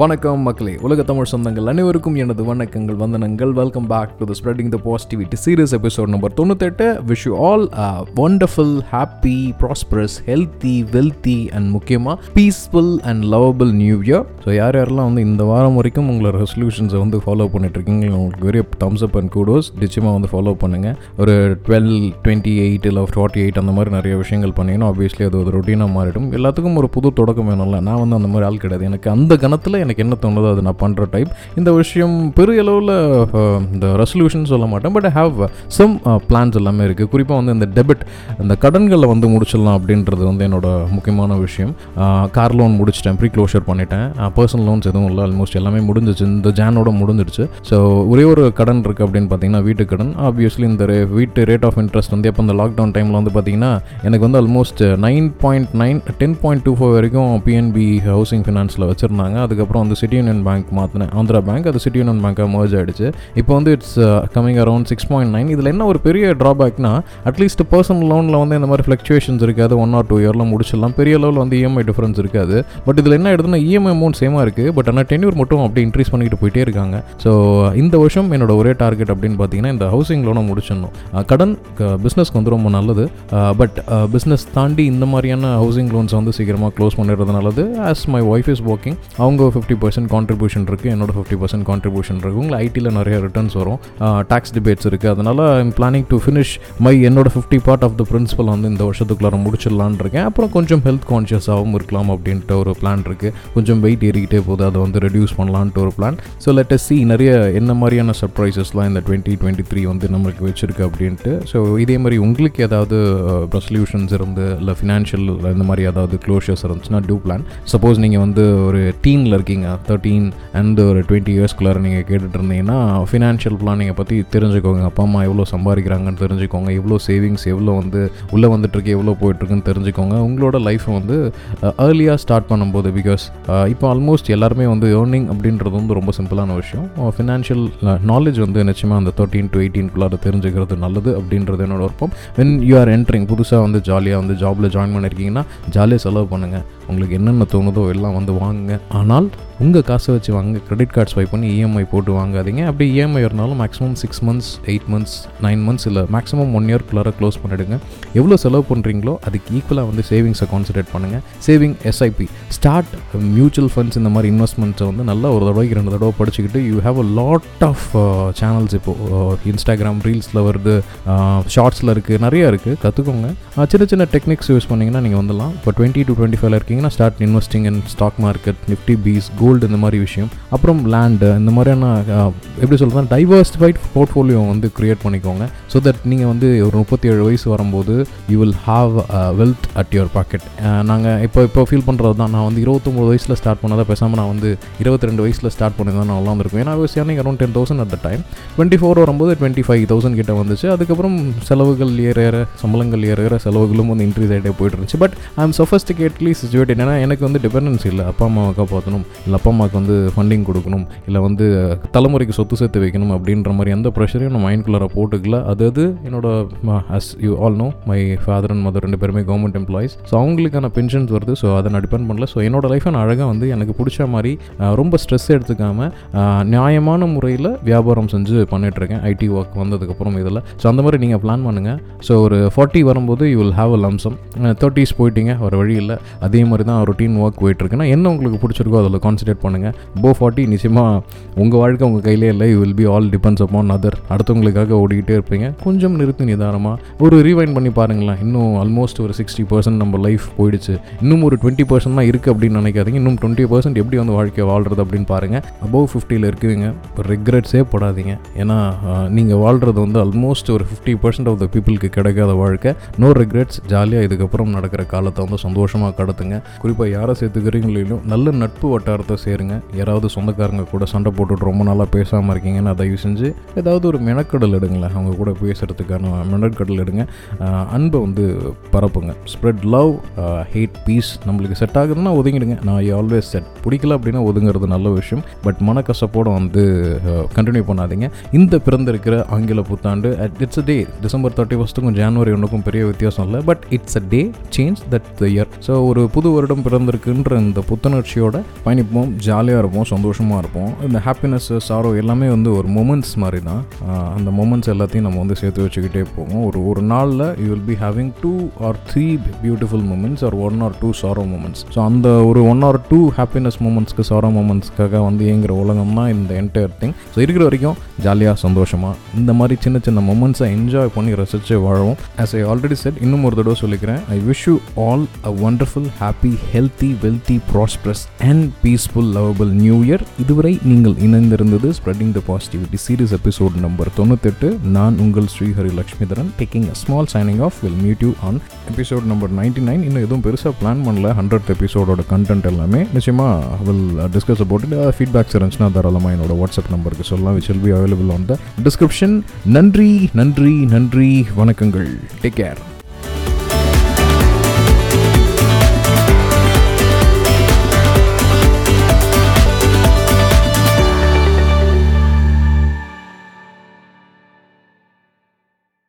வணக்கம் மக்களே. உலக தமிழ் சொந்தங்கள் அனைவருக்கும் எனது வணக்கங்கள் வந்தனங்கள். Welcome back to the spreading the positivity series episode number தொண்ணூத்தெட்டு. Wish you all wonderful happy prosperous healthy wealthy and முக்கியமாக peaceful and lovable new year so யார் யாரெல்லாம் வந்து இந்த வாரம் வரைக்கும் உங்களோட ரெசல்யூஷன்ஸை வந்து ஃபாலோ பண்ணிட்டுருக்கீங்க உங்களுக்கு very thumbs up and kudos நிச்சயமாக வந்து ஃபாலோ பண்ணுங்கள் ஒரு டுவெல் டுவெண்ட்டி எயிட் இல்லை ஃபார்ட்டி எயிட் அந்த மாதிரி நிறைய விஷயங்கள் பண்ணிங்கன்னா ஆப்வியஸ்லி அது ஒரு ரொட்டீனாக மாறிடும். எல்லாத்துக்கும் ஒரு புது தொடக்கம் வேணும்ல. நான் வந்து அந்த மாதிரி ஆள் கிடையாது. எனக்கு அந்த கணத்தில் எனக்கு என்ன தோணுதோ அது நான் பண்ணுற டைப் இந்த விஷயம் பெரிய அளவில் இந்த ரெசல்யூஷன் சொல்ல மாட்டேன். But I have some plans எல்லாமே இருக்குது குறிப்பாக வந்து இந்த டெபிட் இந்த கடன்களை வந்து முடிச்சிடலாம் அப்படின்றது வந்து என்னோட முக்கியமான விஷயம். கார் லோன் முடிச்சிட்டேன். ப்ரீ க்ளோஷர் பண்ணிட்டேன் பர்சனல் லோன்ஸ் எதுவும் இல்லை. ஆல்மோஸ்ட் எல்லாமே முடிஞ்சிச்சு. இந்த ஜானோட முடிஞ்சிடுச்சு. ஸோ ஒரே ஒரு கடன் இருக்குது அப்படின்னு பார்த்தீங்கன்னா வீட்டு கடன். ஆப்வியஸ்லி இந்த ரே- வீட்டு ரேட் ஆஃப் இன்ட்ரெஸ்ட் வந்து எப்போ இந்த லாக்டவுன் டைமில் வந்து பார்த்தீங்கன்னா எனக்கு வந்து almost nine point nine ten point two four வரைக்கும் பிஎன்பி ஹவுசிங் ஃபினான்ஸில் வச்சுருந்தாங்க. அதுக்கப்புறம் வந்து சிட்டி யூனியன் பேங்க் மாற்றினேன் ஆந்திரா பேங்க் அது சிட்டி யூனியன் பேங்காக மர்ஜ் ஆகிடுச்சு இப்போ வந்து it's coming around six point nine இதில் என்ன ஒரு பெரிய ட்ராபேக்னா அட்லீஸ்ட் பர்சனல் லோனில் வந்து இந்த மாதிரி ஃப்ளக்சுவேஷன்ஸ் இருக்காது. ஒன் ஆர் டூ இயரில் முடிச்சிடலாம். பெரிய லெவலில் வந்து இஎம்ஐ டிஃபரன்ஸ் இருக்காது. பட் இதில் என்ன எடுத்துன்னா இஎம்ஐ அமௌண்ட் சேமாக இருக்குது பட் ஆனால் டென்யூர் மட்டும் அப்படி இன்க்ரீஸ் பண்ணிக்கிட்டு போயிட்டே இருக்காங்க. ஸோ இந்த வருஷம் என்னோட ஒரே டார்கெட் அப்படின்னு பார்த்தீங்கன்னா இந்த ஹவுசிங் லோனை முடிச்சிடணும். Uh, கடன் பிஸ்னஸ்க்கு வந்து ரொம்ப நல்லது. Uh, பட் பிஸ்னஸ் uh, தாண்டி இந்த மாதிரியான ஹவுசிங் லோன்ஸ் வந்து சீக்கிரமாக க்ளோஸ் பண்ணிடுறது நல்லது as my wife is working அவங்க ஃபிஃப்டி பர்சன்ட் கான்ட்ரிபியூஷன் இருக்குது என்னோட ஃபிஃப்டி பர்சன்ட் கான்ட்ரிபியூஷன் இருக்குது உங்களை ஐடியில் நிறைய ரிட்டர்ன்ஸ் வரும். டாக்ஸ் டிபேட்ஸ் இருக்குது அதனால் I'm planning to finish my என்னோட fifty part of the principal வந்து இந்த வருஷத்துக்குள்ளார முடிச்சிடலான் இருக்கேன். அப்புறம் கொஞ்சம் ஹெல்த் கான்ஷியஸாகவும் இருக்கலாம் அப்படின்ட்டு ஒரு பிளான் இருக்குது கொஞ்சம் வெயிட் ஏறிக்கிட்டே போகுது. அதை வந்து ரெடியூஸ் பண்ணலான்ட்டு ஒரு பிளான் ஸோ லெட் சி நிறைய என்ன மாதிரியான சர்ப்ரைசஸ்லாம் இந்த டுவெண்ட்டி டுவெண்ட்டி த்ரீ வந்து நம்மளுக்கு வச்சிருக்கு அப்படின்ட்டு. ஸோ இதே மாதிரி உங்களுக்கு ஏதாவது ரெசல்யூஷன்ஸ் இருந்து இல்லை ஃபினான்ஷியல் இந்த மாதிரி ஏதாவது க்ளோஷர்ஸ் இருந்துச்சுன்னா டூ பிளான் சப்போஸ் நீங்கள் வந்து ஒரு டீனில் இருக்கீங்க. தேர்ட்டீன் அண்ட் uh, ஒரு டுவெண்ட்டி இயர்ஸ்க்குள்ளார நீங்கள் கேட்டுட்டு இருந்தீங்கன்னா ஃபினான்ஷியல் பிளானிங்கை பற்றி தெரிஞ்சுக்கோங்க. அப்பா அம்மா எவ்வளோ சம்பாதிக்கிறாங்கன்னு தெரிஞ்சுக்கோங்க. எவ்வளோ சேவிங்ஸ் எவ்வளோ வந்து உள்ளே வந்துட்டுருக்கு எவ்வளோ போயிட்டுருக்குன்னு தெரிஞ்சுக்கோங்க. உங்களோட லைஃப்பை வந்து ஏர்லியாக ஸ்டார்ட் பண்ணும்போது பிகாஸ் இப்போ ஆல்மோஸ்ட் எல்லாருமே வந்து ஏர்னிங் அப்படின்றது வந்து ரொம்ப சிம்பிளான விஷயம். ஃபினான்ஷியல் நாலேஜ் வந்து நிச்சயமாக அந்த தேர்ட்டீன் டு எயிட்டீன்குள்ளார தெரிஞ்சுக்கிறது நல்லது அப்படின்றது என்னோட விருப்பம். வென் யூ ஆர் என்ட்ரிங் புதுசாக வந்து ஜாலியாக வந்து ஜாபில் ஜாயின் பண்ணியிருக்கீங்கன்னா ஜாலியாக செலவு பண்ணுங்கள் உங்களுக்கு என்னென்ன தோணுதோ எல்லாம் வந்து வாங்குங்க. ஆனால் உங்கள் காசை வச்சு வாங்க கிரெடிட் கார்டு ஸ்வைப் பண்ணி இஎம்ஐ போட்டு வாங்காதீங்க. அப்படி இஎம்ஐ இருந்தாலும் maximum six months eight months nine months இல்லை மேக்ஸிமம் ஒன் இயர்க்குள்ளார க்ளோஸ் பண்ணிடுங்க. எவ்வளோ செலவு பண்ணுறீங்களோ அதுக்கு ஈக்குவலாக வந்து சேவிங்ஸை கான்சன்ட்ரேட் பண்ணுங்கள் saving SIP start mutual funds இந்த மாதிரி இன்வெஸ்ட்மெண்ட்ஸை வந்து நல்லா ஒரு தடவைக்கு ரெண்டு தடவை படிச்சுக்கிட்டு you have a lot of channels இப்போது இன்ஸ்டாகிராம் ரீல்ஸில் வருது uh, ஷார்ட்ஸில் இருக்குது நிறைய இருக்குது கற்றுக்கோங்க சின்ன சின்ன டெக்னிக்ஸ் யூஸ் பண்ணிங்கன்னா நீங்கள் வந்துடலாம். இப்போ டுவெண்ட்டி டு டுவெண்ட்டி ஃபைவ்ல இருக்கீங்கன்னா start investing in stock market Nifty BeES gold இந்த மாதிரி விஷயம். அப்புறம் லேண்டு இந்த மாதிரியான எப்படி சொல்கிறது டைவர்ஸ்டிஃபைட் போர்ட்ஃபோலியோ வந்து க்ரியேட் பண்ணிக்கோங்க. ஸோ தட் நீங்கள் வந்து ஒரு முப்பத்தி ஏழு வயசு வரும்போது you will have wealth at your pocket நாங்கள் இப்போ இப்போ ஃபீல் பண்ணுறது தான். நான் வந்து இருபத்தொம்போது வயசில் ஸ்டார்ட் பண்ணதை பேசாமல் நான் வந்து இருபத்தி ரெண்டு வயசில் ஸ்டார்ட் பண்ணதான் நான் வந்திருக்கும் ஏன்னா was around ten thousand at the time twenty four வரும்போது டுவெண்ட்டி ஃபைவ் தௌசண்ட் கிட்ட வந்துச்சு. அதுக்கப்புறம் செலவுகள் ஏற ஏற சம்பளங்கள் ஏற ஏற செலவுகளும் வந்து இன்க்ரீஸ் ஆகிட்டே போயிட்டு இருந்துச்சு. But I am sophisticatedly situated ஏன்னா எனக்கு வந்து டிபெண்டன்ஸ் இல்லை. அப்பா அம்மாவை காப்பாற்றணும் இல்லை அப்பா அம்மாவுக்கு வந்து ஃபண்டிங் கொடுக்கணும் இல்லை வந்து தலைமுறைக்கு சொத்து சேர்த்து வைக்கணும் அப்படின்ற மாதிரி எந்த ப்ரெஷரையும் நான் மைண்ட்குள்ளார போட்டுக்கல. அது அது என்னோட as you all know my father and mother ரெண்டு பேருமே கவர்மெண்ட் எம்ப்ளாயிஸ் ஸோ அவங்களுக்கான பென்ஷன்ஸ் வருது. ஸோ அதை நான் டிபெண்ட் பண்ணல. ஸோ என்னோட லைஃப்பை நான் அழகாக வந்து எனக்கு பிடிச்ச மாதிரி ரொம்ப ஸ்ட்ரெஸ் எடுத்துக்காமல் நியாயமான முறையில் வியாபாரம் செஞ்சு பண்ணிகிட்ருக்கேன் ஐடி ஒர்க் வந்ததுக்கப்புறம் இதில். ஸோ அந்த மாதிரி நீங்கள் பிளான் பண்ணுங்கள் ஸோ ஒரு ஃபார்ட்டி வரும்போது you will have a lump sum thirties போயிட்டீங்க ஒரு வழி இல்லை. அதே மாதிரி தான் ரொட்டீன் ஒர்க் போயிட்டுருக்குன்னா என்ன உங்களுக்கு பிடிச்சிருக்கோ அதில் கான்சன்ட்ரேட் பண்ணுங்கள் போ ஃபார்ட்டி நிச்சயமாக உங்கள் வாழ்க்கை உங்கள் கையிலே இல்லை. You will be all depends upon other அடுத்தவங்களுக்காக ஓடிக்கிட்டே இருப்பீங்க. கொஞ்சம் நிறுத்தி நிதானமாக ஒரு ரீவைண்ட் பண்ணி பாருங்களேன். இன்னும் ஆல்மோஸ்ட் ஒரு சிக்ஸ்டி பர்சன்ட் நம்ம லைஃப் போயிடுச்சு. இன்னும் ஒரு டுவெண்ட்டி பர்சன்ட் தான் இருக்குது அப்படின்னு நினைக்காதீங்க. இன்னும் டுவெண்ட்டி பர்சன்ட் எப்படி வந்து வாழ்க்கையை வாழ்கிறது அப்படின்னு பாருங்கள் அபவ் ஃபிஃப்டியில் இருக்குவீங்க ரெக்ரெட்ஸே படாதீங்க. ஏன்னா நீங்கள் வாழ்கிறது வந்து ஆல்மோஸ்ட் ஒரு ஃபிஃப்டி பர்சன்ட் ஆஃப் த பீப்புளுக்கு கிடைக்காத வாழ்க்கை. நோ ரெக்ரெட்ஸ் ஜாலியாக இதுக்கப்புறம் நடக்கிற காலத்தை வந்து சந்தோஷமாக கடத்துங்க. குறிப்பாக யாரை சேர்த்துக்கிறீங்களோ நல்ல நட்பு வட்டாரத்தை சேருங்க. யாராவது சொந்தக்காரங்க கூட சண்டை போட்டுட்டு ரொம்ப நாளாக பேசாமல் இருக்கீங்கன்னா தயவு செஞ்சு ஏதாவது ஒரு மெனக்கடல் எடுங்களேன். அவங்க கூட பேசுகிறதுக்கான மெனக்கடல் எடுங்க. அன்பை வந்து பரப்புங்க. ஸ்ப்ரெட் லவ் ஹேட் பீஸ் நம்மளுக்கு செட் ஆகுதுன்னா ஒதுங்கிடுங்க. நான் ஆல்வேஸ் செட் பிடிக்கல அப்படின்னா ஒதுங்கிறது நல்ல விஷயம். பட் மனக்கசப்போடு வந்து கண்டினியூ பண்ணாதீங்க. இந்த பிறந்திருக்கிற ஆங்கில புத்தாண்டு it's a day December thirty ஃபஸ்ட்டுக்கும் ஜனவரி ஒன்றுக்கும் பெரிய வித்தியாசம் இல்லை. But it's a day change that the year so ஒரு புது வருடம் பிறந்திருக்குன்ற இந்த புத்துணர்ச்சியோட பயணிப்போம். இருப்போம் ஜாலியாக இருப்போம் சந்தோஷமாக இருப்போம். இந்த ஹாப்பினஸ் சாரோ எல்லாமே வந்து ஒரு மூமெண்ட்ஸ் மாதிரி தான் அந்த மொமெண்ட்ஸ் எல்லாத்தையும் நம்ம வந்து சேர்த்து வச்சுக்கிட்டே போவோம். ஒரு ஒரு நாளில் you will be having two or three beautiful moments or one or two sorrow moments so அந்த ஒரு ஒன் ஆர் டூ ஹாப்பினஸ் மூமெண்ட்ஸ்க்கு சாரோ மூமெண்ட்ஸ்க்காக வந்து இயங்குற உலகம் தான் இந்த என்டையர் திங் ஸோ இருக்கிற வரைக்கும் ஜாலியாக சந்தோஷமாக இந்த மாதிரி சின்ன சின்ன மூமெண்ட்ஸை என்ஜாய் பண்ணி ரசித்து வாழவும். ஆஸ் ஐ ஆல்ரெடி செட் இன்னும் ஒரு தடவை சொல்லிக்கிறேன். I wish you all a wonderful happy healthy wealthy prosperous and peaceful lovable new year இதுவரை நீங்கள் இணைந்திருந்தது spreading the positivity series episode number தொண்ணூத்தெட்டு. நான் உங்கள் Srihari Lakshmidharan. Taking a small signing off will meet you on episode number ninety nine இன்னும் எதுவும் பெருசாக plan பண்ணல. Hundred எபிசோடோட கண்டென்ட் எல்லாமே. நிச்சயமாக will discuss about it feedbacks இருந்துச்சுன்னா தாராளமாக என்னோட வாட்ஸ்அப் நம்பருக்கு சொல்லலாம். Which will be available on the description நன்றி நன்றி நன்றி. வணக்கங்கள். Take care